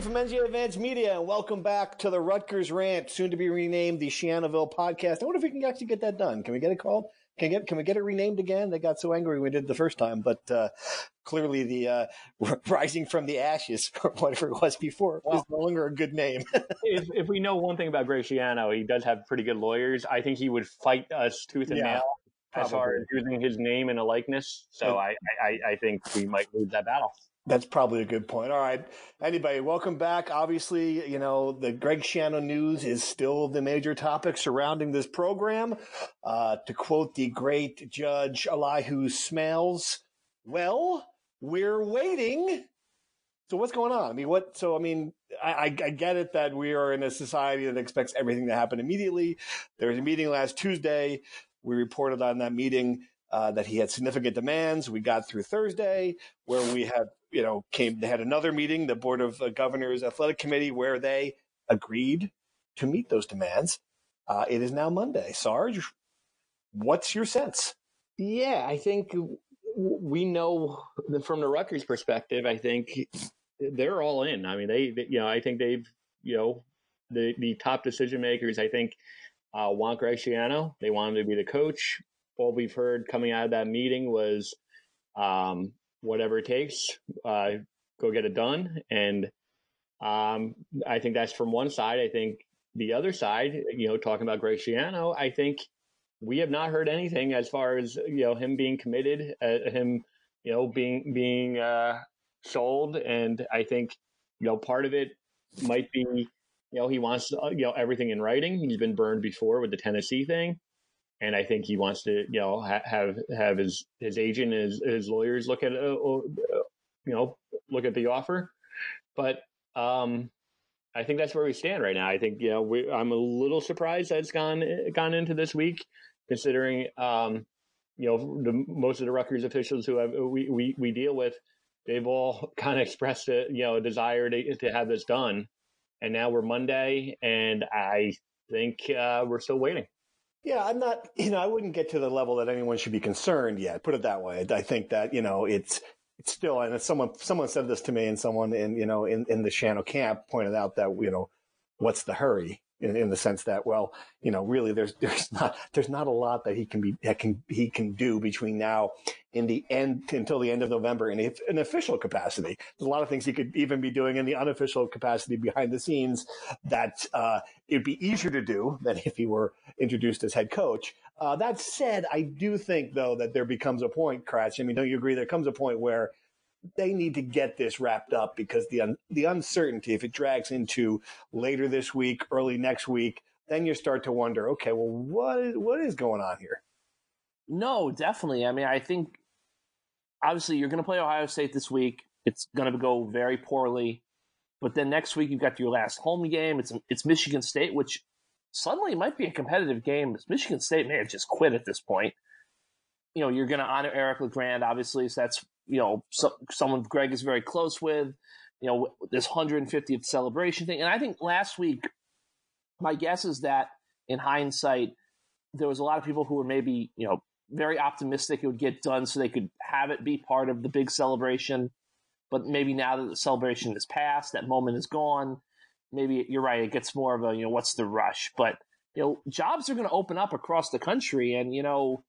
From NJ Advanced Media, and welcome back to the Rutgers Rant, soon to be renamed the Schianoville Podcast. I wonder if we can actually get that done. Can we get it called? Can we get can we get it renamed again? They got so angry we did the first time, but uh, clearly the uh, rising from the ashes or whatever it was before well, is no longer a good name. if, if, we know one thing about Greg Schiano, he does have pretty good lawyers. I think he would fight us tooth and yeah, nail as far as using his name and a likeness. So I, I, I think we might lose that battle. That's probably a good point. All right. Anybody, welcome back. Obviously, you know, the Greg Schiano news is still the major topic surrounding this program. Uh, to quote the great judge Elihu Smails, well, we're waiting. So what's going on? I mean, what, so, I mean, I, I, I get it that we are in a society that expects everything to happen immediately. There was a meeting last Tuesday. We reported on that meeting. Uh, that he had significant demands. We got through Thursday, where we had you know, came, they had another meeting, the Board of uh, Governors Athletic Committee, where they agreed to meet those demands. Uh, it is now Monday. Sarge, what's your sense? Yeah, I think we know from the Rutgers perspective, I think they're all in. I mean, they, you know, I think they've, you know, the, the top decision makers, I think, uh, want Greg Schiano. They want him to be the coach. All we've heard coming out of that meeting was um, whatever it takes, uh, go get it done. And um, I think that's from one side. I think the other side, you know, talking about Greg Schiano, I think we have not heard anything as far as you know him being committed, uh, him, you know, being being uh, sold, and I think you know part of it might be you know he wants you know everything in writing. He's been burned before with the Tennessee thing and I think he wants to, you know, ha- have have his his agent, his his lawyers look at, uh, uh, you know, look at the offer. But um, I think that's where we stand right now. I think, you know, we, I'm a little surprised that it's gone gone into this week, considering, um, you know, the, most of the Rutgers officials who have we we, we deal with, they've all kind of expressed a you know a desire to to have this done, and now we're Monday, and I think uh, we're still waiting. Yeah, I'm not, you know, I wouldn't get to the level that anyone should be concerned yet. Put it that way. I think that, you know, it's, it's still, and someone, someone said this to me and someone in, you know, in, in the Schiano camp pointed out that, you know, what's the hurry? in, in the sense that, well, you know, really there's, there's not, there's not a lot that he can be, that can, he can do between now in the end until the end of November in an official capacity. There's a lot of things he could even be doing in the unofficial capacity behind the scenes that, uh, it'd be easier to do than if he were introduced as head coach. Uh, that said, I do think though that there becomes a point, Kratch. I mean, don't you agree? There comes a point where they need to get this wrapped up because the un- the uncertainty, if it drags into later this week, early next week, then you start to wonder, okay, well, what is, what is going on here? No, definitely. I mean, I think obviously you're going to play Ohio State this week. It's going to go very poorly, but then next week you've got your last home game. It's it's Michigan State, which suddenly might be a competitive game. Michigan State may have just quit at this point. You know, you're going to honor Eric LeGrand, obviously, so that's you know, so, someone Greg is very close with, you know, this 150th celebration thing. And I think last week, my guess is that in hindsight, there was a lot of people who were maybe, you know, very optimistic it would get done so they could have it be part of the big celebration. but maybe now that the celebration is past, that moment is gone. Maybe you're right. It gets more of a you know what's the rush, but you know jobs are going to open up across the country, and you know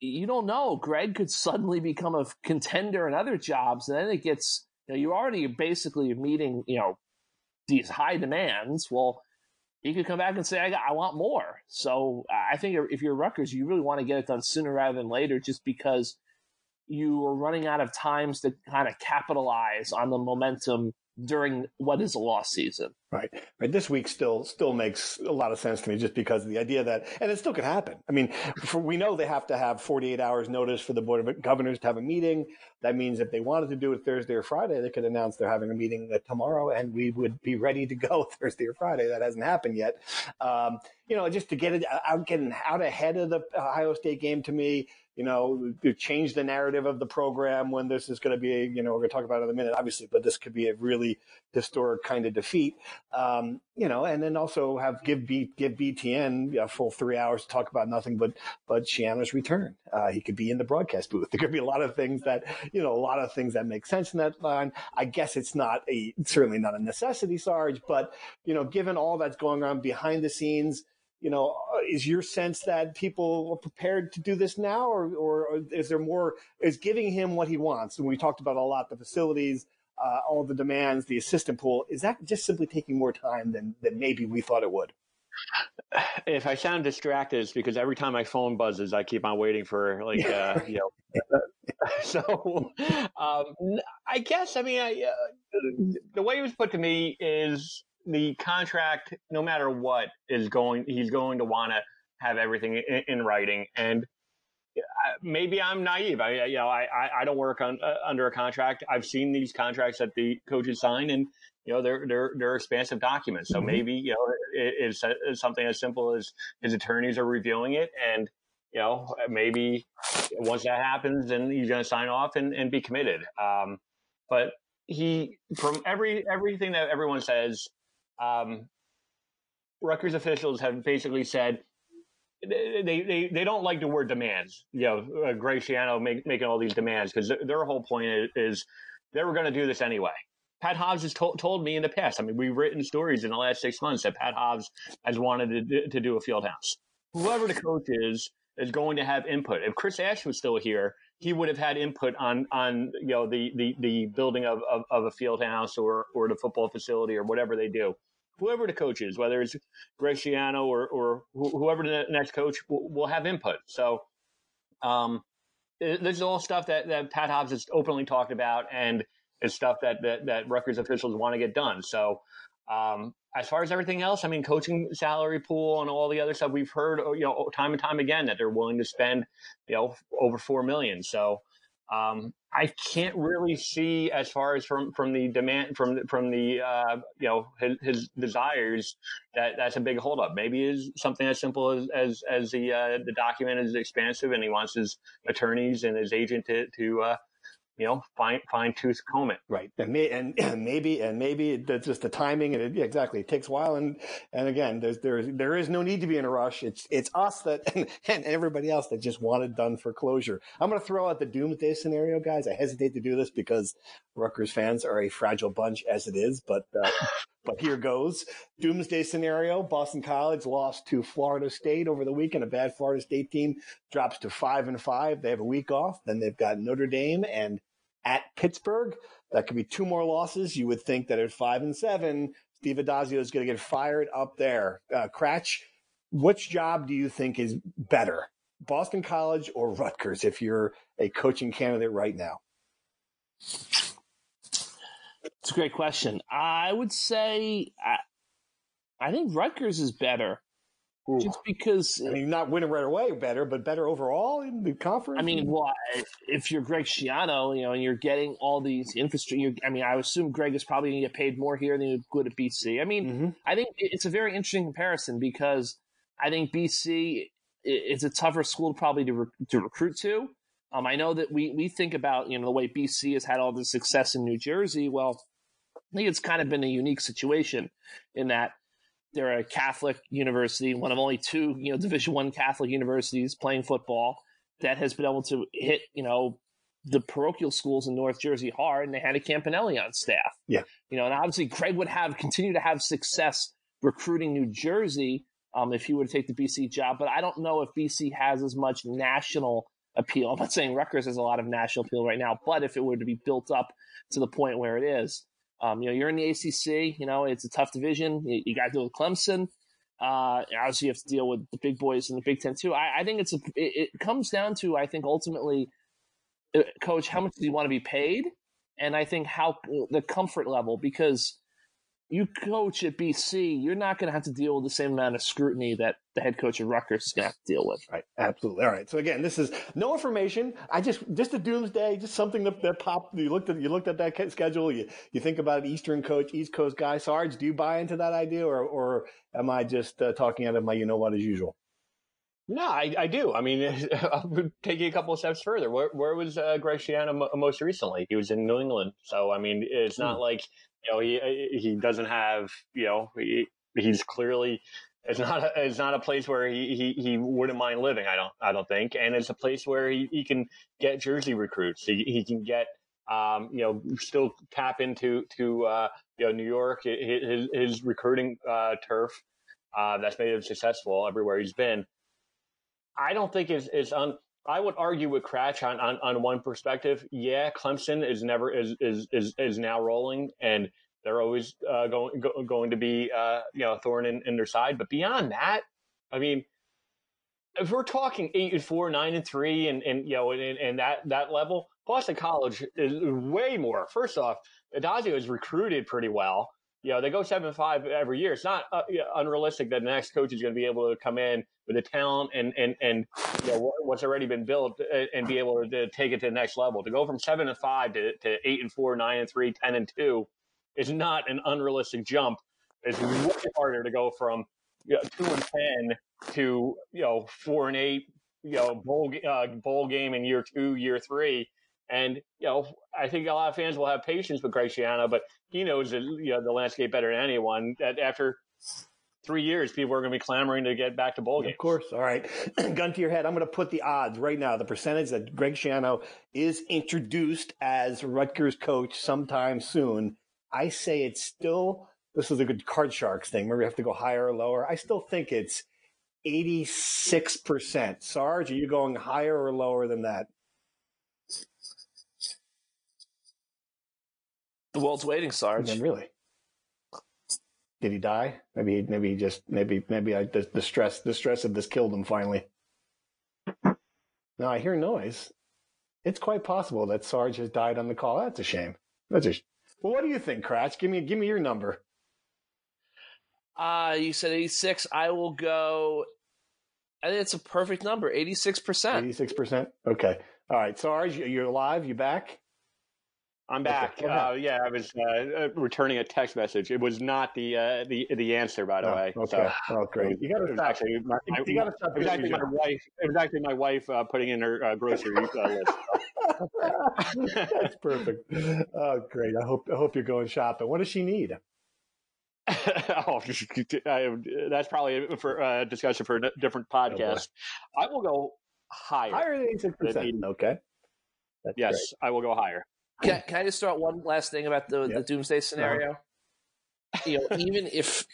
you don't know. Greg could suddenly become a contender in other jobs, and then it gets you know you're already basically meeting you know these high demands. Well, he could come back and say, I, got, I want more. So I think if you're Rutgers, you really want to get it done sooner rather than later just because you are running out of times to kind of capitalize on the momentum during what is a lost season. Right. Right. This week still still makes a lot of sense to me just because of the idea that and it still could happen. I mean, for, we know they have to have 48 hours notice for the board of governors to have a meeting. That means if they wanted to do it Thursday or Friday, they could announce they're having a meeting tomorrow and we would be ready to go Thursday or Friday. That hasn't happened yet. Um, you know, just to get it out getting out ahead of the Ohio State game to me you know, change the narrative of the program when this is going to be, you know, we're going to talk about it in a minute, obviously, but this could be a really historic kind of defeat, um, you know, and then also have give B, give BTN a full three hours to talk about nothing but but Schiano's return. Uh, he could be in the broadcast booth. There could be a lot of things that, you know, a lot of things that make sense in that line. I guess it's not a certainly not a necessity, Sarge, but you know, given all that's going on behind the scenes you know, uh, is your sense that people are prepared to do this now, or, or is there more? Is giving him what he wants? And we talked about a lot the facilities, uh, all the demands, the assistant pool. Is that just simply taking more time than than maybe we thought it would? If I sound distracted, it's because every time my phone buzzes, I keep on waiting for like uh, you know. so, um, I guess I mean I, uh, the way it was put to me is the contract, no matter what, is going. He's going to want to have everything in, in, writing. And maybe I'm naive. I, you know, I, I don't work on uh, under a contract. I've seen these contracts that the coaches sign, and you know, they're they're they're expansive documents. So mm-hmm. maybe you know, it, it's, it's something as simple as his attorneys are reviewing it, and you know, maybe once that happens, then he's going to sign off and, and be committed. Um, but he, from every everything that everyone says, um, Rutgers officials have basically said they, they, they don't like the word demands. You know, uh, Greg Schiano make, making all these demands because their, their, whole point is, is they were going to do this anyway. Pat Hobbs has to- told me in the past. I mean, we've written stories in the last six months that Pat Hobbs has wanted to, to do a field house. Whoever the coach is is going to have input. If Chris Ash was still here, he would have had input on on you know the the, the building of, of, of a field house or or the football facility or whatever they do whoever the coach is, whether it's Greg Schiano or, or whoever the next coach will, will have input. So, um, this is all stuff that, that Pat Hobbs has openly talked about and it's stuff that, that, that Rutgers officials want to get done. So, um, as far as everything else, I mean, coaching salary pool and all the other stuff we've heard, you know, time and time again that they're willing to spend, you know, over four million. So, um, I can't really see as far as from from the demand from from the uh, you know his, his, desires that that's a big holdup. Maybe is something as simple as as, as the uh, the document is expansive and he wants his attorneys and his agent to to uh, you know, fine fine tooth comb it. Right, and, may, and, and maybe and maybe it's just the timing, and it, yeah, exactly, it takes a while. And and again, there's there there is no need to be in a rush. It's it's us that and, and everybody else that just want it done for closure. I'm going to throw out the doomsday scenario, guys. I hesitate to do this because Rutgers fans are a fragile bunch as it is, but. Uh, but here goes. Doomsday scenario. Boston College lost to Florida State over the weekend. A bad Florida State team drops to five and five. They have a week off. Then they've got Notre Dame and at Pittsburgh. That could be two more losses. You would think that at five and seven, Steve Addazio is going to get fired up there. Uh, Kratch, which job do you think is better, Boston College or Rutgers, if you're a coaching candidate right now? It's a great question. I would say I, I think Rutgers is better. Ooh. Just because I mean, not winning right away, better, but better overall in the conference. I mean, well, if you're Greg Schiano, you know, and you're getting all these infrastructure, I mean, I assume Greg is probably going to get paid more here than he would at BC. I mean, mm-hmm. I think it's a very interesting comparison because I think BC is a tougher school probably to, re- to recruit to. Um, I know that we we think about you know the way BC has had all this success in New Jersey. Well, I think it's kind of been a unique situation in that they're a Catholic university, one of only two you know Division One Catholic universities playing football that has been able to hit you know the parochial schools in North Jersey hard, and they had a Campanile on staff. Yeah, you know, and obviously Craig would have continue to have success recruiting New Jersey um, if he were to take the BC job. But I don't know if BC has as much national appeal. I'm not saying Rutgers has a lot of national appeal right now, but if it were to be built up to the point where it is, um, you know, you're in the ACC. You know, it's a tough division. You, you got to deal with Clemson. Uh, obviously, you have to deal with the big boys in the Big Ten too. I, I think it's a. It, it, comes down to I think ultimately, uh, coach, how much do you want to be paid, and I think how the comfort level because you coach at BC, you're not going to have to deal with the same amount of scrutiny that the head coach at Rutgers is going to have to deal with. Right, absolutely. All right. So again, this is no information. I just just a doomsday, just something that, that popped. You looked at you looked at that schedule. You you think about an Eastern coach, East Coast guy. Sarge, do you buy into that idea, or or am I just uh, talking out of my you know what as usual? No, I, I do. I mean, taking a couple of steps further, where, where was uh, Greg Schiano most recently? He was in New England. So, I mean, it's not mm. like you know, he he doesn't have, you know, he, he's clearly it's not a, it's not a place where he, he, he wouldn't mind living. I don't I don't think, and it's a place where he, he can get Jersey recruits. He, he can get um, you know still tap into to uh, you know New York his his recruiting uh, turf uh, that's made him successful everywhere he's been. I don't think it's, it's un, I would argue with Kratch on, on, on one perspective. Yeah, Clemson is never is is is, is now rolling, and they're always uh, going go, going to be uh, you know a thorn in, in their side. But beyond that, I mean, if we're talking eight and four, nine and three, and and you know, and, and that that level, Boston College is way more. First off, Addazio is recruited pretty well you know, they go seven five every year. It's not uh, unrealistic that the next coach is going to be able to come in with the talent and and and you know what's already been built uh, and be able to, take it to the next level. To go from seven and five to, to eight and four, nine and three, ten and two is not an unrealistic jump. It's way harder to go from you know, two and ten to you know four and eight, you know bowl uh, bowl game in year two, year three and you know, I think a lot of fans will have patience with Greg Schiano, but he knows the, you know, the landscape better than anyone. That after three years, people are going to be clamoring to get back to bowl games. Of course. All right. Gun to your head. I'm going to put the odds right now. The percentage that Greg Schiano is introduced as Rutgers coach sometime soon. I say it's still, this is a good card sharks thing. Maybe we have to go higher or lower. I still think it's 86%. Sarge, are you going higher or lower than that? The world's waiting, Sarge. Really? Did he die? Maybe, maybe he just, maybe, maybe I, the, the stress, the stress of this killed him finally. Now I hear noise. It's quite possible that Sarge has died on the call. That's a shame. That's a. Sh- well, what do you think, Kratch? Give me, give me your number. Uh, you said 86. I will go. I think it's a perfect number, 86%. 86%? Okay. All right. Sarge, you're alive? You back? I'm back. Uh, yeah, I was uh, uh, returning a text message. It was not the uh, the the answer, by the oh, way. Okay. So, oh, great. You got to stop. Actually, my, you got to stop. It was actually my wife. It was actually my wife uh, putting in her uh, grocery list. That's perfect. Oh, great. I hope I hope you're going shopping. What does she need? oh, that's probably for uh, discussion for a different oh, podcast. Oh, I will go higher. Higher than 86%. Okay. That's yes, great. I will go higher. Can, can I just throw out one last thing about the, yep. the doomsday scenario? Uh-huh. You know, even if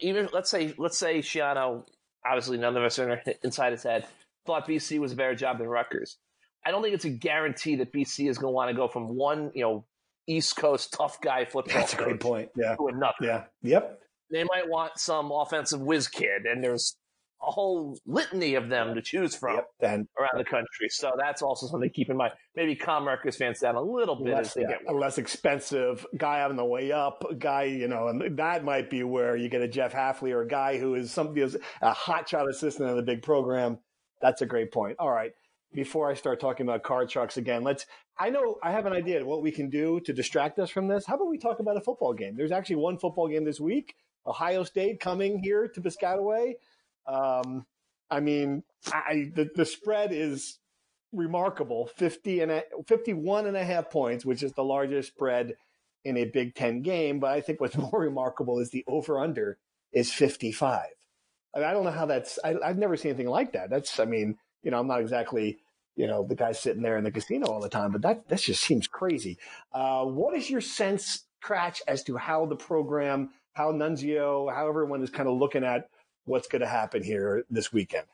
even let's say let's say Schiano, obviously none of us are inside his head, thought BC was a better job than Rutgers. I don't think it's a guarantee that BC is going to want to go from one, you know, East Coast tough guy football. That's a great point. Yeah. To another. Yeah. Yep. They might want some offensive whiz kid, and there's a whole litany of them to choose from yep. and, around the country. So that's also something to keep in mind. Maybe Rutgers fans down a little bit less, as they yeah, get less expensive guy on the way up, guy, you know, and that might be where you get a Jeff Hafley or a guy who is somebody who's a hotshot assistant in the big program. That's a great point. All right. Before I start talking about car trucks again, let's. I know I have an idea of what we can do to distract us from this. How about we talk about a football game? There's actually one football game this week. Ohio State coming here to Piscataway. Um, I mean, I, the, the spread is remarkable 50 and a, 51 and a half points, which is the largest spread in a Big Ten game. But I think what's more remarkable is the over under is 55. I, mean, I don't know how that's, I, have never seen anything like that. That's, I mean, you know, I'm not exactly you know, the guy sitting there in the casino all the time. But that, that just seems crazy. Uh, what is your sense, Kratch, as to how the program, how Nunzio, how everyone is kind of looking at what's going to happen here this weekend?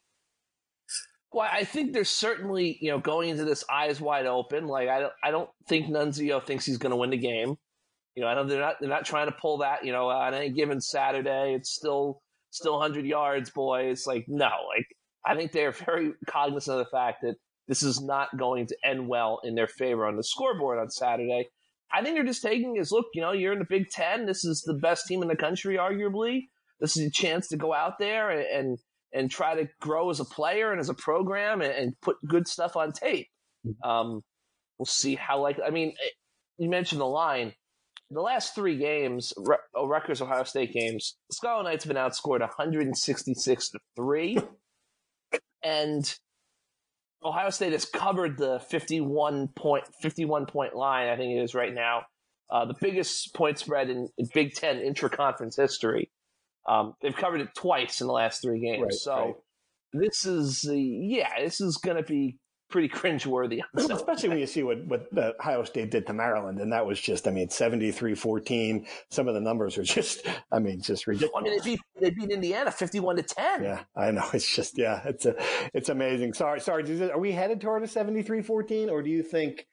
Well, I think there's certainly, you know, going into this eyes wide open. Like I don't, I don't think Nunzio thinks he's going to win the game. You know, I know they're not, they're not trying to pull that. You know, on any given Saturday, it's still, still 100 yards, boys. Like no, like I think they're very cognizant of the fact that this is not going to end well in their favor on the scoreboard on Saturday. I think they're just taking is look, you know, you're in the Big Ten. This is the best team in the country, arguably. This is a chance to go out there and, and and try to grow as a player and as a program and, and put good stuff on tape. Mm-hmm. Um, we'll see how like I mean, you mentioned the line. The last three games, oh, Rutgers Ohio State games, Scarlet Knights have been outscored 166 to three, and Ohio State has covered the 51 point 51 point line. I think it is right now. Uh, the biggest point spread in, in Big Ten intra-conference history. Um, they've covered it twice in the last three games. Right, so right. this is, uh, yeah, this is going to be pretty cringeworthy. Especially when you see what, what Ohio State did to Maryland. And that was just, I mean, 73 14. Some of the numbers are just, I mean, just ridiculous. I mean, they beat, they beat Indiana 51 to 10. Yeah, I know. It's just, yeah, it's a, it's amazing. Sorry, sorry. Are we headed toward a 73 14? Or do you think,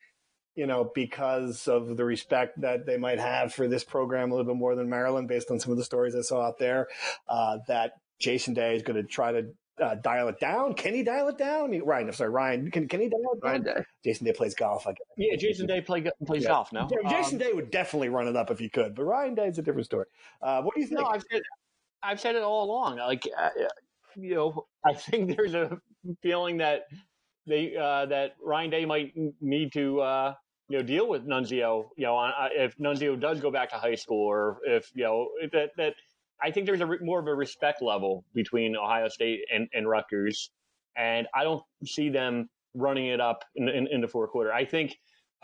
you know, because of the respect that they might have for this program a little bit more than Maryland, based on some of the stories I saw out there, uh, that Jason Day is going to try to uh, dial it down. Can he dial it down? Ryan, I'm sorry, Ryan. Can can he dial it down? Ryan Day. Jason Day plays golf. Like yeah, Jason Day play, plays yeah. golf now. Yeah, Jason um, Day would definitely run it up if he could, but Ryan Day is a different story. Uh, what do you think? No, I've said, I've said it all along. Like uh, you know, I think there's a feeling that they uh, that Ryan Day might need to uh, you know deal with Nunzio. You know, if Nunzio does go back to high school, or if you know that that I think there's a more of a respect level between Ohio State and, and Rutgers, and I don't see them running it up in, in, in the fourth quarter. I think,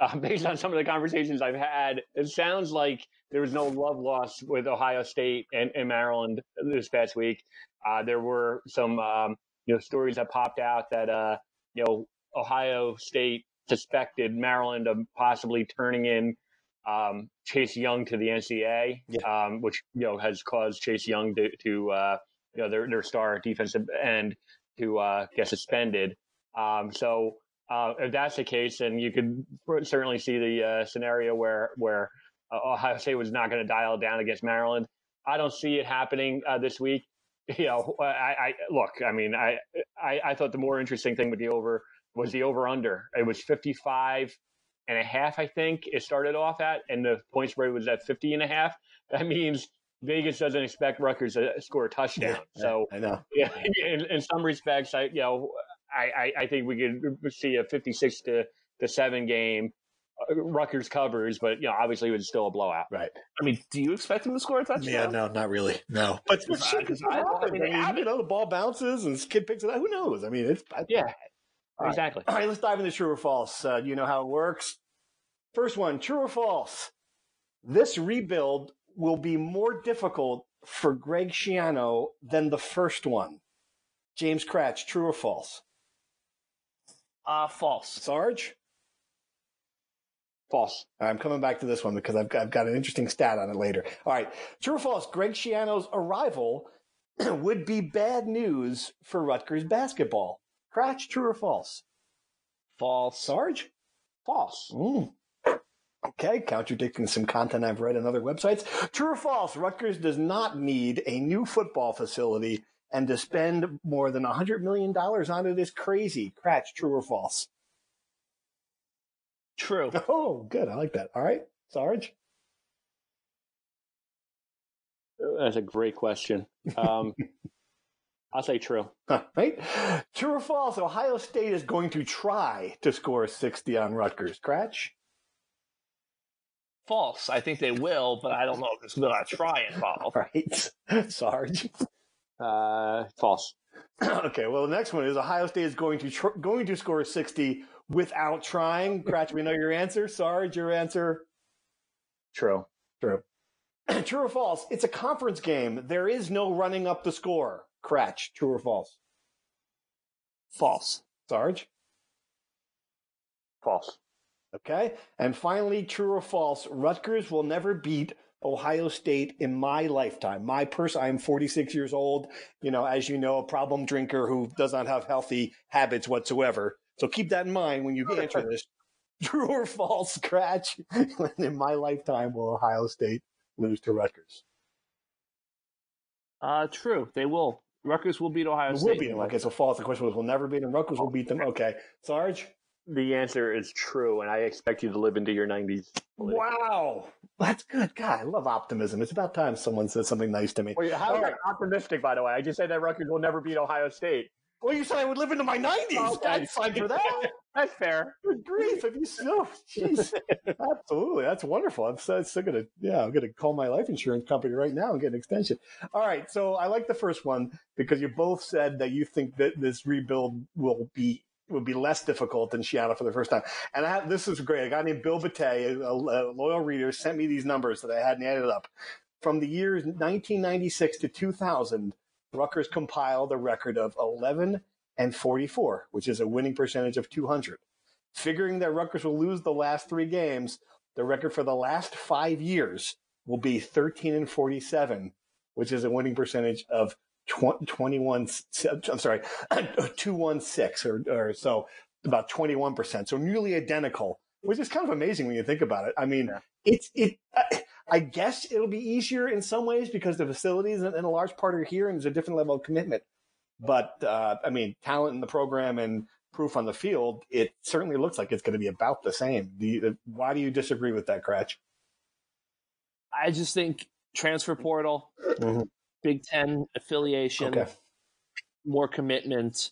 uh, based on some of the conversations I've had, it sounds like there was no love lost with Ohio State and, and Maryland this past week. Uh, there were some um, you know stories that popped out that uh, you know Ohio State suspected Maryland of possibly turning in um, Chase Young to the NCAA, yeah. um, which you know has caused Chase Young to, to uh, you know their their star defensive end to uh, get suspended. Um, so uh, if that's the case, then you could certainly see the uh, scenario where where uh, Ohio State was not going to dial down against Maryland. I don't see it happening uh, this week. You know, I, I look. I mean, I, I I thought the more interesting thing would be over was the over under. It was 55 and a half, I think it started off at, and the point spread was at 50 and a half. That means Vegas doesn't expect Rutgers to score a touchdown. Yeah, so I know. Yeah, in, in, some respects, I you know, I, I, I think we could see a 56 to the seven game. Uh, Rutgers covers, but you know, obviously it was still a blowout. Right. I mean, do you expect him to score a touchdown? Yeah, no, not really. No. But, but I, I, I, mean, you know, the ball bounces and kid picks it up. Who knows? I mean, it's yeah. All exactly. Right. All right, let's dive into true or false. Uh, you know how it works. First one, true or false? This rebuild will be more difficult for Greg Schiano than the first one. James Kratch, true or false? Uh, false. Sarge? False. I'm coming back to this one because I've got, I've got an interesting stat on it later. All right. True or false? Greg Schiano's arrival would be bad news for Rutgers basketball. Kratch, true or false? False. Sarge? False. Mm. Okay, contradicting some content I've read on other websites. True or false? Rutgers does not need a new football facility, and to spend more than $100 million on it is crazy. Kratch, true or false? True. Oh, good. I like that. All right, Sarge? That's a great question. Um, I'll say true. right? True or false? Ohio State is going to try to score 60 on Rutgers. Kratch? False. I think they will, but I don't know if they're going to try and follow. right. Sarge? Uh, false. okay, well, the next one is Ohio State is going to tr- going to score 60 without trying. Kratch, we know your answer. Sarge, your answer? True. True. True or false? It's a conference game. There is no running up the score. Kratch, true or false? False. Sarge? False. Okay. And finally, true or false, Rutgers will never beat Ohio State in my lifetime. My person, I'm 46 years old, you know, as you know, a problem drinker who does not have healthy habits whatsoever. So keep that in mind when you answer this. True or false, Kratch? in my lifetime, will Ohio State lose to Rutgers? Uh, true. They will. Rutgers will beat Ohio State. Will beat them. Okay, so false. The question was, will never beat them. Rutgers will beat them. Oh. Okay. Sarge? The answer is true, and I expect you to live into your 90s. Wow. That's good. God, I love optimism. It's about time someone says something nice to me. Well, how All right. optimistic, by the way? I just said that Rutgers will never beat Ohio State. Well, you said I would live into my 90s. Okay. I'd sign for that. That's fair. Good grief. If you so, oh, jeez. Absolutely. That's wonderful. I'm so, still to, yeah, I'm going to call my life insurance company right now and get an extension. All right. So I like the first one because you both said that you think that this rebuild will be will be less difficult than Schiano for the first time. And I have, this is great. A guy named Bill Batey, a, a loyal reader, sent me these numbers that I hadn't added up. From the years 1996 to 2000, Rutgers compiled a record of 11 and 44, which is a winning percentage of 200. Figuring that Rutgers will lose the last three games, the record for the last five years will be 13 and 47, which is a winning percentage of 21, I'm sorry, 216 or, or so, about 21%. So nearly identical, which is kind of amazing when you think about it. I mean, Yeah. it's, it, I, I guess it'll be easier in some ways because the facilities and, and a large part are here and there's a different level of commitment. But, uh, I mean, talent in the program and proof on the field, it certainly looks like it's going to be about the same. Do you, why do you disagree with that, Kratch? I just think transfer portal, Mhm. Big Ten affiliation, Okay. more commitment.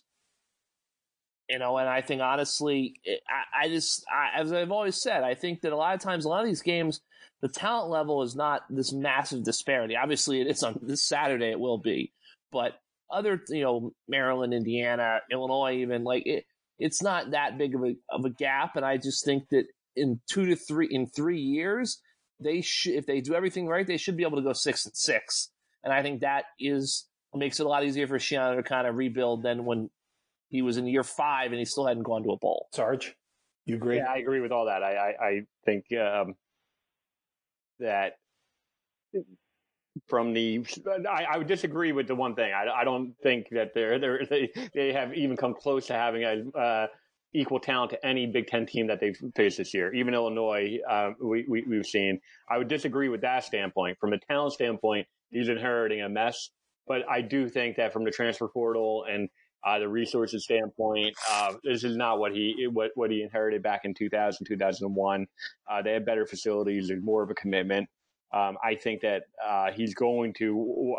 You know, and I think honestly, it, I, I just, I, as I've always said, I think that a lot of times, a lot of these games, the talent level is not this massive disparity. Obviously, it is on this Saturday, it will be, but other, you know, Maryland, Indiana, Illinois, even like it, it's not that big of a of a gap. And I just think that in two to three, in three years, they should, if they do everything right, they should be able to go six and six. And I think that is makes it a lot easier for Schiano to kind of rebuild than when he was in year five and he still hadn't gone to a bowl. Sarge, you agree? Yeah, I agree with all that. I I, I think um, that from the I, I would disagree with the one thing. I, I don't think that they're, they're they they have even come close to having a uh, equal talent to any Big Ten team that they've faced this year. Even Illinois, um, we, we we've seen. I would disagree with that standpoint. From a talent standpoint, he's inheriting a mess. But I do think that from the transfer portal and uh, the resources standpoint, uh, this is not what he what what he inherited back in 2000 2001. Uh, they have better facilities. There's more of a commitment. Um, I think that uh, he's going to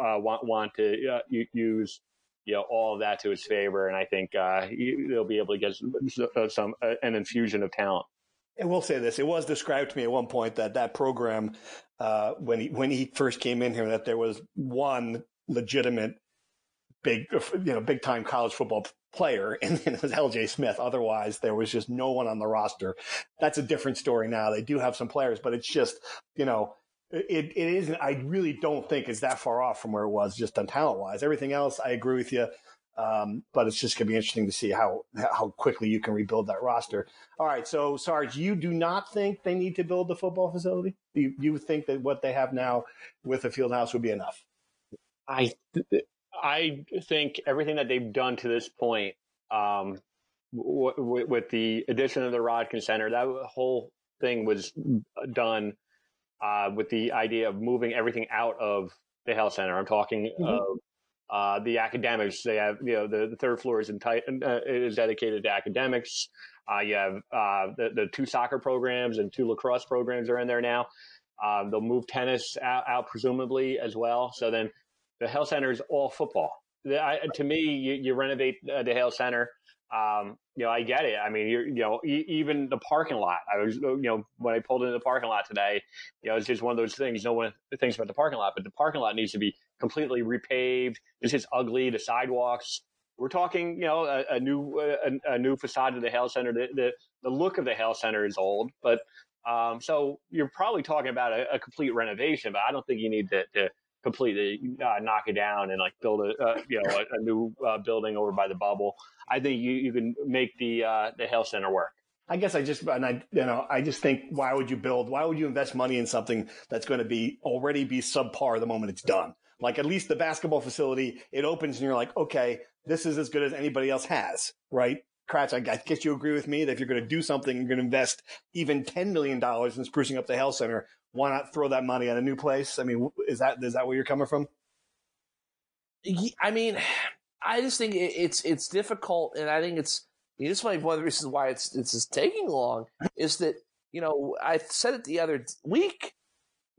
uh, want want to uh, use you know all of that to his favor, and I think uh, he, they'll be able to get some, an infusion of talent. And we'll say this: it was described to me at one point that that program, uh, when he when he first came in here, that there was one legitimate big, you know, big time college football player, and it was L.J. Smith. Otherwise, there was just no one on the roster. That's a different story now. They do have some players, but it's just, you know, it, it isn't. I really don't think it's that far off from where it was just on talent wise. Everything else, I agree with you. Um, but it's just going to be interesting to see how how quickly you can rebuild that roster. All right, so Sarge, you do not think they need to build the football facility? You you think that what they have now with the field house would be enough? I I think everything that they've done to this point, um, with the addition of the Rodkin Center, that whole thing was done uh, with the idea of moving everything out of the Hale Center. I'm talking Mhm. of uh, the academics. They have, you know, the, the third floor is, enti- uh, is dedicated to academics. Uh, you have uh, the, the two soccer programs and two lacrosse programs are in there now. Um, they'll move tennis out, out presumably as well. So then the Hale Center is all football. The, I, to me, you, you renovate uh, the Hale Center. Um, you know, I get it. I mean, you're, you know, e- even the parking lot. I was, you know, when I pulled into the parking lot today, you know, it's just one of those things. No one thinks about the parking lot, but the parking lot needs to be completely repaved. It's just ugly. The sidewalks. We're talking, you know, a, a new a, a, new facade of the Hale Center. The, the the look of the Hale Center is old, but um, so you're probably talking about a, a complete renovation. But I don't think you need to, to completely uh, knock it down and like build a uh, you know a, a new uh, building over by the bubble. I think you, you can make the uh, the Hale Center work. I guess I just, and I, you know, I just think, why would you build? Why would you invest money in something that's going to be already be subpar the moment it's done? Like at least the basketball facility, it opens and you're like, okay, this is as good as anybody else has, right? Kratch, I guess you agree with me that if you're going to do something, you're going to invest even $10 million in sprucing up the Hale Center. Why not throw that money at a new place? I mean, is that, is that where you're coming from? I mean, I just think it's, it's difficult. And I think it's, this might be one of the reasons why it's, it's just taking long is that, you know, I said it the other week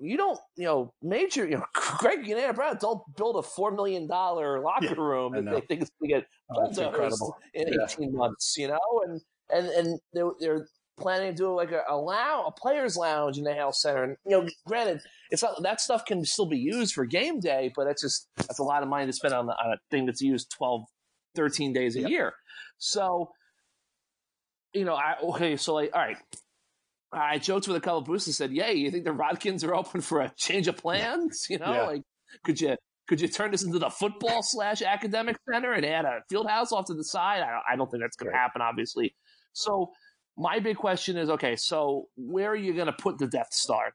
you don't, you know, major, you know, Greg and Anna Brown don't build a four million dollar locker yeah, room that they think it's going to get oh, incredible in yeah. eighteen months, you know, and and and they're, they're planning to do like a, a lounge, a players' lounge in the Hale Center, and you know, granted, it's not that stuff can still be used for game day, but that's just that's a lot of money to spend on, on a thing that's used 12, 13 days a yep. year. So, you know, I okay, so like, all right, I joked with a couple of boosters said, "Yay, you think the Rodkins are open for a change of plans? You know, yeah. like could you could you turn this into the football slash academic center and add a field house off to the side? I don't, I don't think that's going to happen, obviously. So my big question is, okay, so where are you going to put the Death Star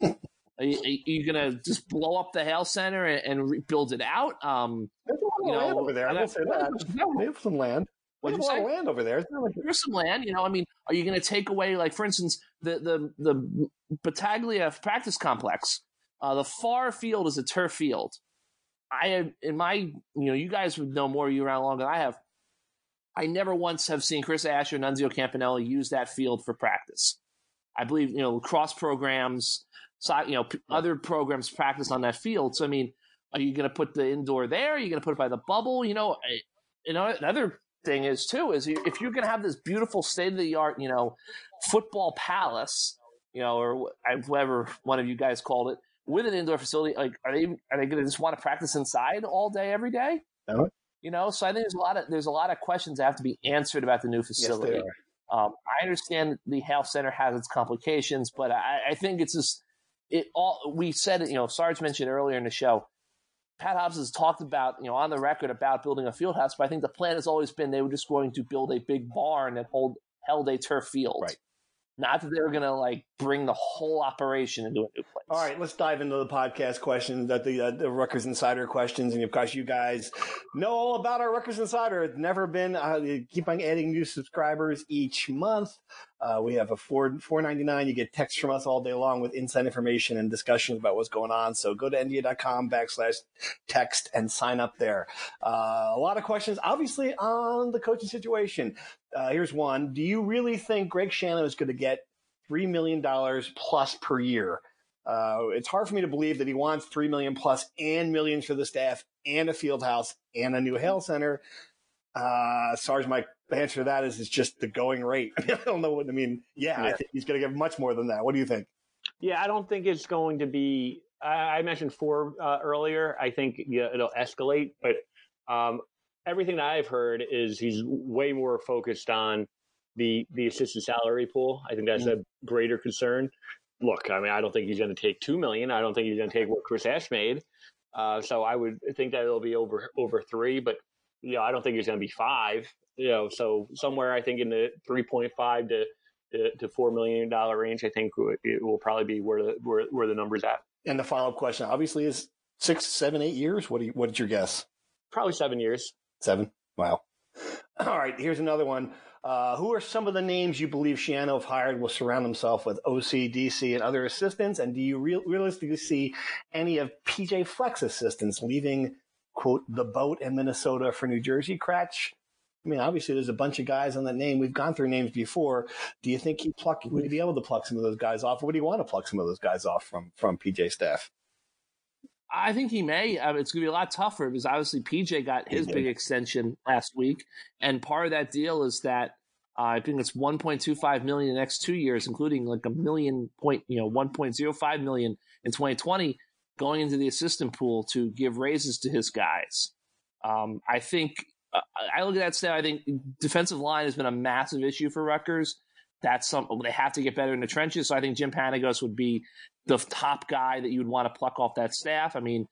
now? Are you, you, gonna just blow up the Hale Center and, and rebuild it out? Um, There's a lot of you know, land over there. I will say that. They have some land. What you say? land over there. Like There's some land. You know, I mean, are you going to take away, like, for instance, the the the Battaglia practice complex? Uh, the far field is a turf field. I in my, you know, you guys would know more you around longer than I have. I never once have seen Chris Asher and Nunzio Campanile use that field for practice. I believe you know cross programs, you know, other programs practice on that field. So I mean, are you going to put the indoor there? Are you going to put it by the bubble? You know, you know, another thing is too is if you're going to have this beautiful state of the art, you know, football palace, you know, or whatever one of you guys called it, with an indoor facility, like are they are they going to just want to practice inside all day every day? No. You know, so I think there's a lot of there's a lot of questions that have to be answered about the new facility. Yes, um, I understand the Hale Center has its complications, but I, I think it's just it all. We said it, you know, Sarge mentioned earlier in the show Pat Hobbs has talked about, you know, on the record about building a field house, but I think the plan has always been they were just going to build a big barn that hold held a turf field. Right. Not that they were going to like bring the whole operation into a new place. All right, let's dive into the podcast questions, that the uh, the Rutgers Insider questions, and of course, you guys know all about our Rutgers Insider. It's never been. Uh, keep on adding new subscribers each month. Uh, we have a four four ninety nine. You get texts from us all day long with inside information and discussions about what's going on. So go to nba.com backslash text and sign up there. Uh, a lot of questions, obviously, on the coaching situation. Uh, here's one. Do you really think Greg Schiano is going to get $3 million plus per year? Uh, it's hard for me to believe that he wants 3 million plus and millions for the staff and a field house and a new Hale Center. Uh, Sarge, my answer to that is it's just the going rate. I don't know what I mean. Yeah, yeah. I think he's going to get much more than that. What do you think? Yeah, I don't think it's going to be. I, mentioned four uh, earlier. I think yeah, it'll escalate, but um, everything that I've heard is he's way more focused on the the assistant salary pool. I think that's mm-hmm. a greater concern. Look, I mean, I don't think he's going to take two million. I don't think he's going to take what Chris Ash made. Uh, so I would think that it'll be over over three, but you know, I don't think he's going to be five. You know, so somewhere I think in the three point five to, to four million dollar range, I think it will probably be where the where, where the numbers at. And the follow up question, obviously, is six, seven, eight years. What do you, what is your guess? Probably seven years. Seven. Wow. All right. Here's another one. Uh, who are some of the names you believe Schiano, hired, will surround himself with OCDC and other assistants? And do you re- realistically see any of PJ Fleck's assistants leaving, quote, the boat in Minnesota for New Jersey? Kratch? I mean, obviously, there's a bunch of guys on that name. We've gone through names before. Do you think he pluck? Would he be able to pluck some of those guys off, or would he want to pluck some of those guys off from from PJ staff? I think he may. I mean, it's going to be a lot tougher because obviously PJ got his big extension last week, and part of that deal is that uh, I think it's 1.25 million in the next two years, including like a million point, you know, 1.05 million in 2020 going into the assistant pool to give raises to his guys. Um, I think uh, I look at that stat. I think defensive line has been a massive issue for Rutgers. That's something they have to get better in the trenches. So I think Jim Panagos would be the top guy that you would want to pluck off that staff. I mean,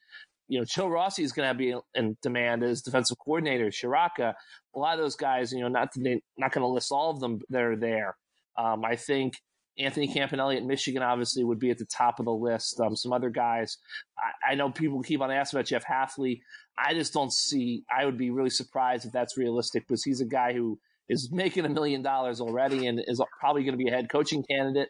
you know, Joe Rossi is going to be in demand as defensive coordinator. Ciarrocca, a lot of those guys, you know, not not going to list all of them that are there. Um, I think Anthony Campanile at Michigan obviously would be at the top of the list. Um, some other guys, I, I, know people keep on asking about Jeff Hafley. I just don't see. I would be really surprised if that's realistic because he's a guy who is making a million dollars already and is probably going to be a head coaching candidate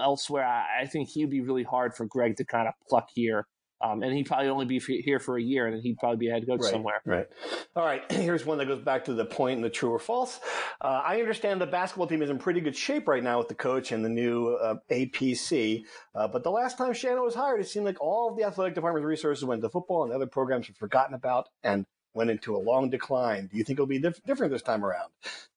elsewhere. I, I think he'd be really hard for Greg to kind of pluck here. Um, and he'd probably only be here for a year, and then he'd probably be a head coach right, somewhere. Right. All right. Here's one that goes back to the point in the true or false. Uh, I understand the basketball team is in pretty good shape right now with the coach and the new uh, APC. Uh, but the last time Schiano was hired, it seemed like all of the athletic department's resources went to football, and the other programs were forgotten about and went into a long decline. Do you think it'll be diff- different this time around?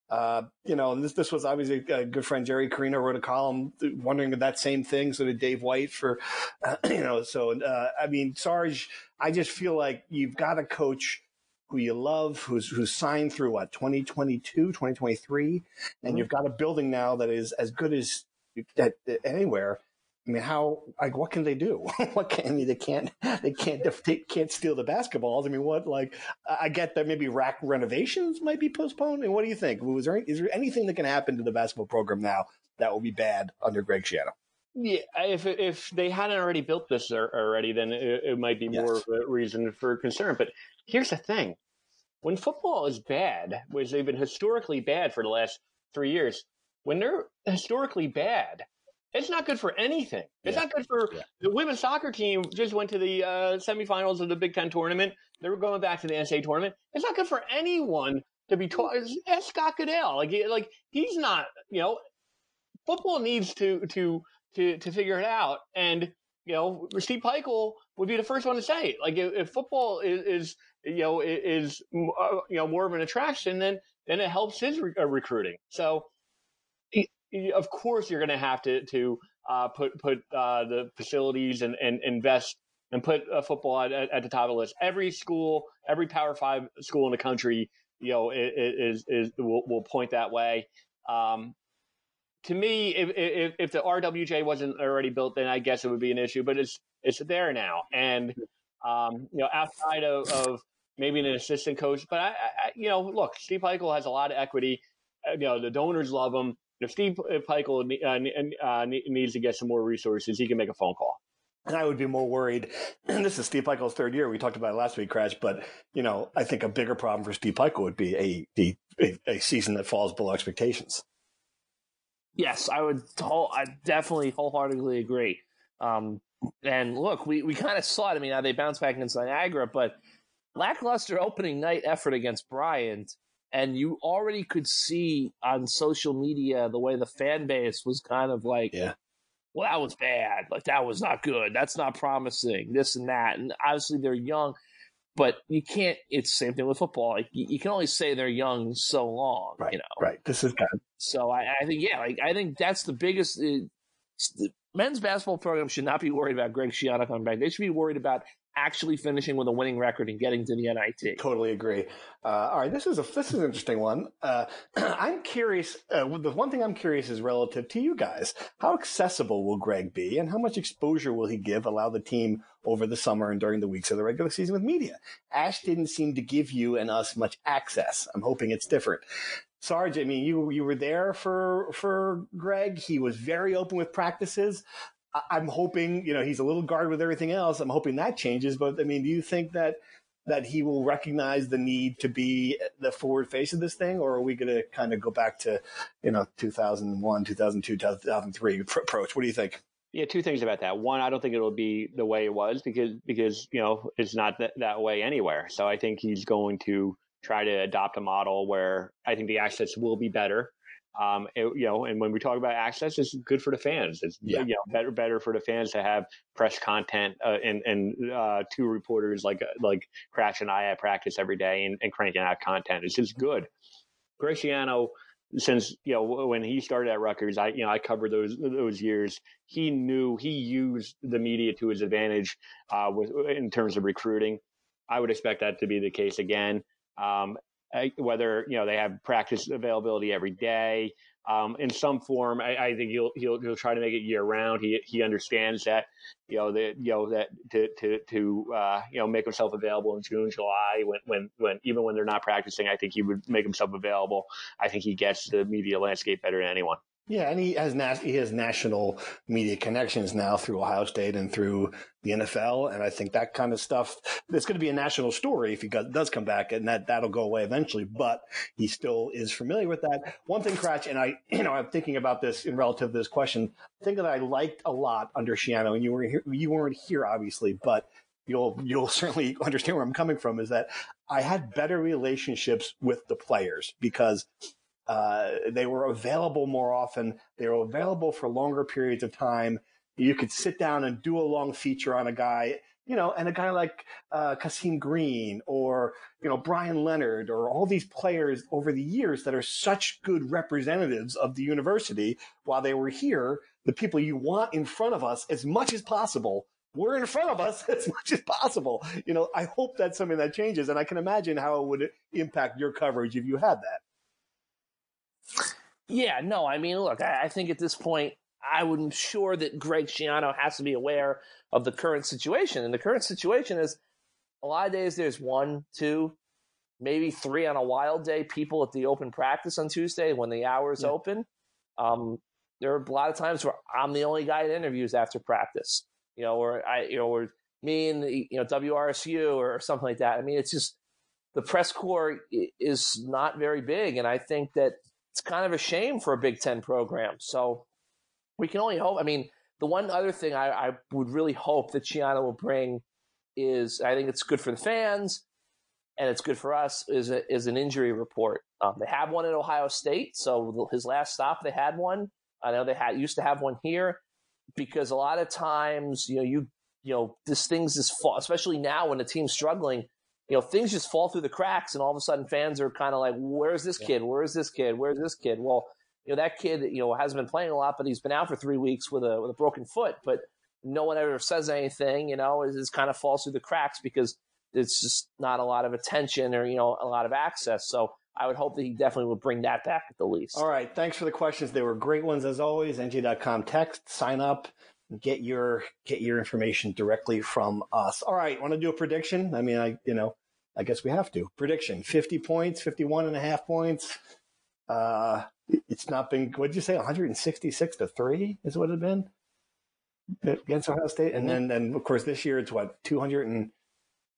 Uh, you know, and this this was obviously a good friend Jerry Carino wrote a column wondering that same thing. So did Dave White for, uh, you know, so uh, I mean, Sarge, I just feel like you've got a coach who you love, who's who's signed through what 2022, 2023, and mm-hmm. you've got a building now that is as good as at, at anywhere. I mean, how like what can they do? what can I mean? They can't they can't they can't steal the basketballs. I mean, what like I get that maybe RAC renovations might be postponed. And what do you think? Was there is there anything that can happen to the basketball program now that will be bad under Greg Schiano? Yeah, if if they hadn't already built this already, then it, it might be yes. more of a reason for concern. But here's the thing: when football is bad, which they've been historically bad for the last three years, when they're historically bad, it's not good for anything. It's yeah. not good for yeah. the women's soccer team. Just went to the uh, semifinals of the Big Ten tournament. They were going back to the NCAA tournament. It's not good for anyone to be taught. Ask Scott Goodale. Like, like he's not. You know, football needs to to to to figure it out. And you know, Steve Pikiell would be the first one to say, it. like, if, if football is, is, you know is uh, you know more of an attraction, then then it helps his re- uh, recruiting. So of course you're going to have to to uh, put put uh, the facilities and, and invest and put uh, football at, at, the top of the list. Every school, every Power Five school in the country, you know, is is, will, will point that way. Um, to me, if, if, if the RWJ wasn't already built, then I guess it would be an issue. But it's it's there now, and um, you know, outside of, of, maybe an assistant coach, but I, I, you know, look, Steve Pikiell has a lot of equity. Uh, you know, the donors love him if Steve Pikiell uh, uh, needs to get some more resources, he can make a phone call. And I would be more worried. And this is Steve Pikiell's third year. We talked about it last week, Kratch. But you know, I think a bigger problem for Steve Pikiell would be a, a, a season that falls below expectations. Yes, I would. I definitely wholeheartedly agree. Um, and look, we, we kind of saw it. I mean, now they bounced back against Niagara, but lackluster opening night effort against Bryant and you already could see on social media the way the fan base was kind of like, yeah. well, that was bad. Like, that was not good. That's not promising. This and that. And obviously, they're young, but you can't. It's the same thing with football. Like, you, you can only say they're young so long, right, you know? Right. This is good. So I, I think, yeah, like, I think that's the biggest. Uh, the men's basketball program should not be worried about Greg Schiano coming back. They should be worried about actually finishing with a winning record and getting to the NIT. Totally agree. Uh, all right, this is a this is an interesting one. Uh, I'm curious. Uh, the one thing I'm curious is relative to you guys. How accessible will Greg be, and how much exposure will he give allow the team over the summer and during the weeks of the regular season with media? Ash didn't seem to give you and us much access. I'm hoping it's different. Sarge, I mean, you you were there for for Greg. He was very open with practices. I'm hoping, you know, he's a little guarded with everything else. I'm hoping that changes. But I mean, do you think that that he will recognize the need to be the forward face of this thing, or are we going to kind of go back to, you know, 2001, 2002, 2003 approach? What do you think? Yeah, two things about that. One, I don't think it'll be the way it was because because you know it's not that, that way anywhere. So I think he's going to try to adopt a model where I think the access will be better. Um, it, you know, and when we talk about access, it's good for the fans. It's yeah. you know better better for the fans to have press content uh, and and uh, two reporters like like Kratch and I at practice every day and, and cranking out content. It's just good. Greg Schiano, since you know when he started at Rutgers, I you know I covered those those years. He knew he used the media to his advantage uh, with in terms of recruiting. I would expect that to be the case again. Um, whether you know they have practice availability every day um, in some form. I, I, think he'll he'll he'll try to make it year round. He he understands that you know that you know that to to to uh, you know make himself available in June, July when when when even when they're not practicing. I think he would make himself available. I think he gets the media landscape better than anyone. Yeah, and he has he has national media connections now through Ohio State and through the NFL, and I think that kind of stuff. It's going to be a national story if he does come back, and that that'll go away eventually. But he still is familiar with that. One thing, Kratch, and I, you know, I'm thinking about this in relative to this question. Thing that I liked a lot under Schiano, and you were here, you weren't here, obviously, but you'll you'll certainly understand where I'm coming from. Is that I had better relationships with the players because uh, they were available more often. They were available for longer periods of time. You could sit down and do a long feature on a guy, you know, and a guy like uh, Kasim Green or, you know, Brian Leonard or all these players over the years that are such good representatives of the university while they were here, the people you want in front of us as much as possible were in front of us as much as possible. You know, I hope that's something that changes. And I can imagine how it would impact your coverage if you had that. Yeah, no, I mean, look, I, I think at this point, I am sure that Greg Schiano has to be aware of the current situation. And the current situation is a lot of days there's one, two, maybe three on a wild day people at the open practice on Tuesday when the hours yeah. open. Um, there are a lot of times where I'm the only guy that interviews after practice, you know, or I, you know, or me and the, you know WRSU or something like that. I mean, it's just the press corps is not very big, and I think that it's kind of a shame for a Big Ten program. So we can only hope. I mean, the one other thing I, I would really hope that Schiano will bring is I think it's good for the fans and it's good for us is a, is an injury report. Um, they have one at Ohio State, so his last stop they had one. I know they had used to have one here because a lot of times you know you you know this things is fall, especially now when the team's struggling you know, things just fall through the cracks, and all of a sudden fans are kind of like, "Where's this kid? Where's this kid? Where's this kid?" Well, you know, that kid, you know, hasn't been playing a lot, but he's been out for three weeks with a with a broken foot, but no one ever says anything. You know, it just kind of falls through the cracks because it's just not a lot of attention or you know a lot of access. So I would hope that he definitely would bring that back at the least. All right. Thanks for the questions. They were great ones as always. NJ.com text, sign up, get your get your information directly from us. All right. Want to do a prediction? I mean, I you know, I guess we have to. Prediction 50 points, 51 and a half points. Uh, it's not been, what did you say, 166 to 3 is what it had been against Ohio State? And then, then of course, this year it's what, 200 and,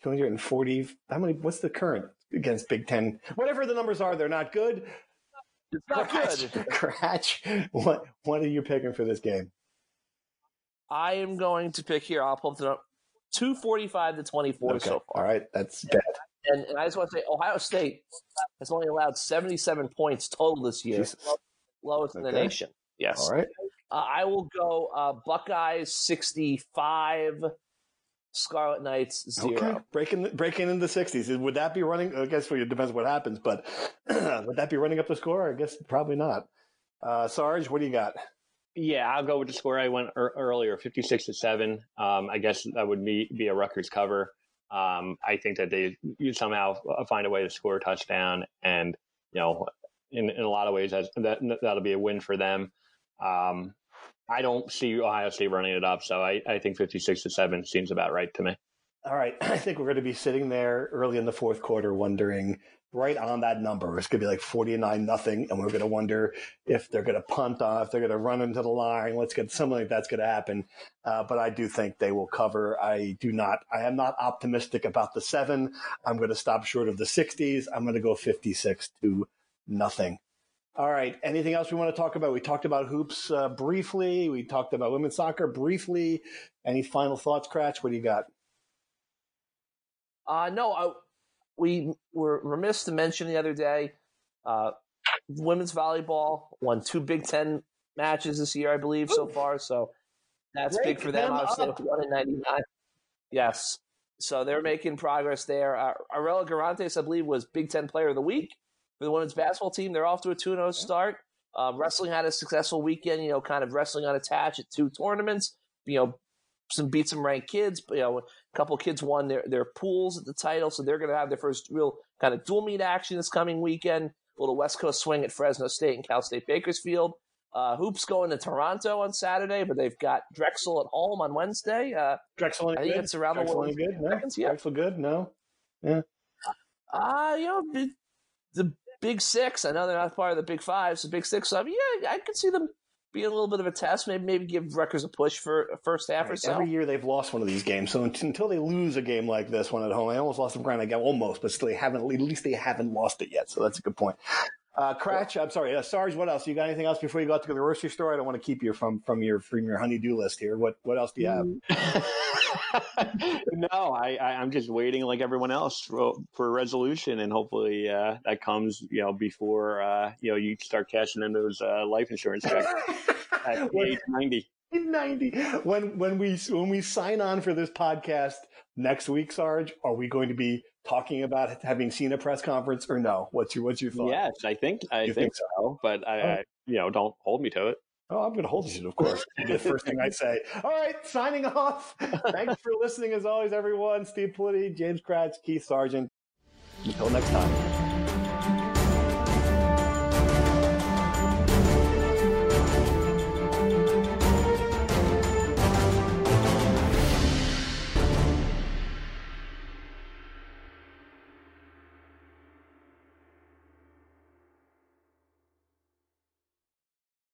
240. How many, what's the current against Big Ten? Whatever the numbers are, they're not good. It's not Kratch, good. Kratch, what, what are you picking for this game? I am going to pick here. I'll pull it up. 245 to 24 okay. so far. All right. That's bad. And, and I just want to say, Ohio State has only allowed 77 points total this year, Jesus. lowest okay. in the nation. Yes. All right. Uh, I will go uh, Buckeyes 65, Scarlet Knights zero. Okay. Breaking breaking into the 60s. Would that be running? I guess it depends what happens, but would that be running up the score? I guess probably not. Uh, Sarge, what do you got? Yeah, I'll go with the score I went er- earlier, 56 to 7. Um, I guess that would be, be a Rutgers cover. Um, I think that they you somehow find a way to score a touchdown, and you know, in, in a lot of ways, that that'll be a win for them. Um, I don't see Ohio State running it up, so I, I think fifty six to seven seems about right to me. All right, I think we're going to be sitting there early in the fourth quarter, wondering right on that number. It's going to be like 49 nothing. And we're going to wonder if they're going to punt off, if they're going to run into the line. Let's get something like that's going to happen. Uh, but I do think they will cover. I do not, I am not optimistic about the seven. I'm going to stop short of the 60s. I'm going to go 56 to nothing. All right. Anything else we want to talk about? We talked about hoops uh, briefly. We talked about women's soccer briefly. Any final thoughts, Kratch? What do you got? Uh, no, I, we were remiss to mention the other day. Uh, women's volleyball won two Big Ten matches this year, I believe, Ooh. so far. So that's Break big for them. them Obviously, one in ninety nine. Yes, so they're making progress there. Uh, Arella Guirantes, I believe, was Big Ten Player of the Week for the women's basketball team. They're off to a 2 0 start. Uh, wrestling had a successful weekend, you know, kind of wrestling on unattached at two tournaments. You know, some beat some ranked kids. You know, a couple kids won their their pools at the title, so they're going to have their first real kind of dual meet action this coming weekend. A little West Coast swing at Fresno State and Cal State Bakersfield. Uh, hoops going to Toronto on Saturday, but they've got Drexel at home on Wednesday. Uh, Drexel, I think good? it's around Drexel the good. No? Seconds, yeah. Drexel good. No, yeah. Uh, you know, the Big Six. I know they're not part of the Big Five, so Big Six. So I mean, yeah, I could see them be a little bit of a test. Maybe maybe give Rutgers a push for a first half right. or so. Every year they've lost one of these games, so until they lose a game like this one at home, I almost lost some ground. I got almost, but still, they haven't. At least they haven't lost it yet. So that's a good point. Uh, Kratch, I'm sorry, uh, Sarge. What else? You got anything else before you go out to the grocery store? I don't want to keep you from from your from your honeydew list here. What what else do you have? no, I, I am just waiting like everyone else for, for a resolution, and hopefully uh, that comes you know before uh, you know you start cashing in those uh, life insurance checks at age ninety. 90 when when we when we sign on for this podcast next week sarge are we going to be talking about having seen a press conference or no? What's your what's your thought? Yes i think i think, think so but I, oh. I, you know don't hold me to it Oh, I'm going to hold you of course. the first thing I'd say. All right, signing off. Thanks for listening, as always, everyone. Steve Politi, James Kratz, Keith Sargent. Until next time.